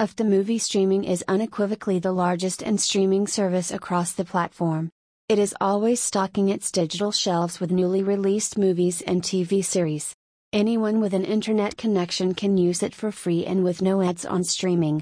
Afdah Movie Streaming is unequivocally the largest and streaming service across the platform. It is always stocking its digital shelves with newly released movies and TV series. Anyone with an internet connection can use it for free and with no ads on streaming.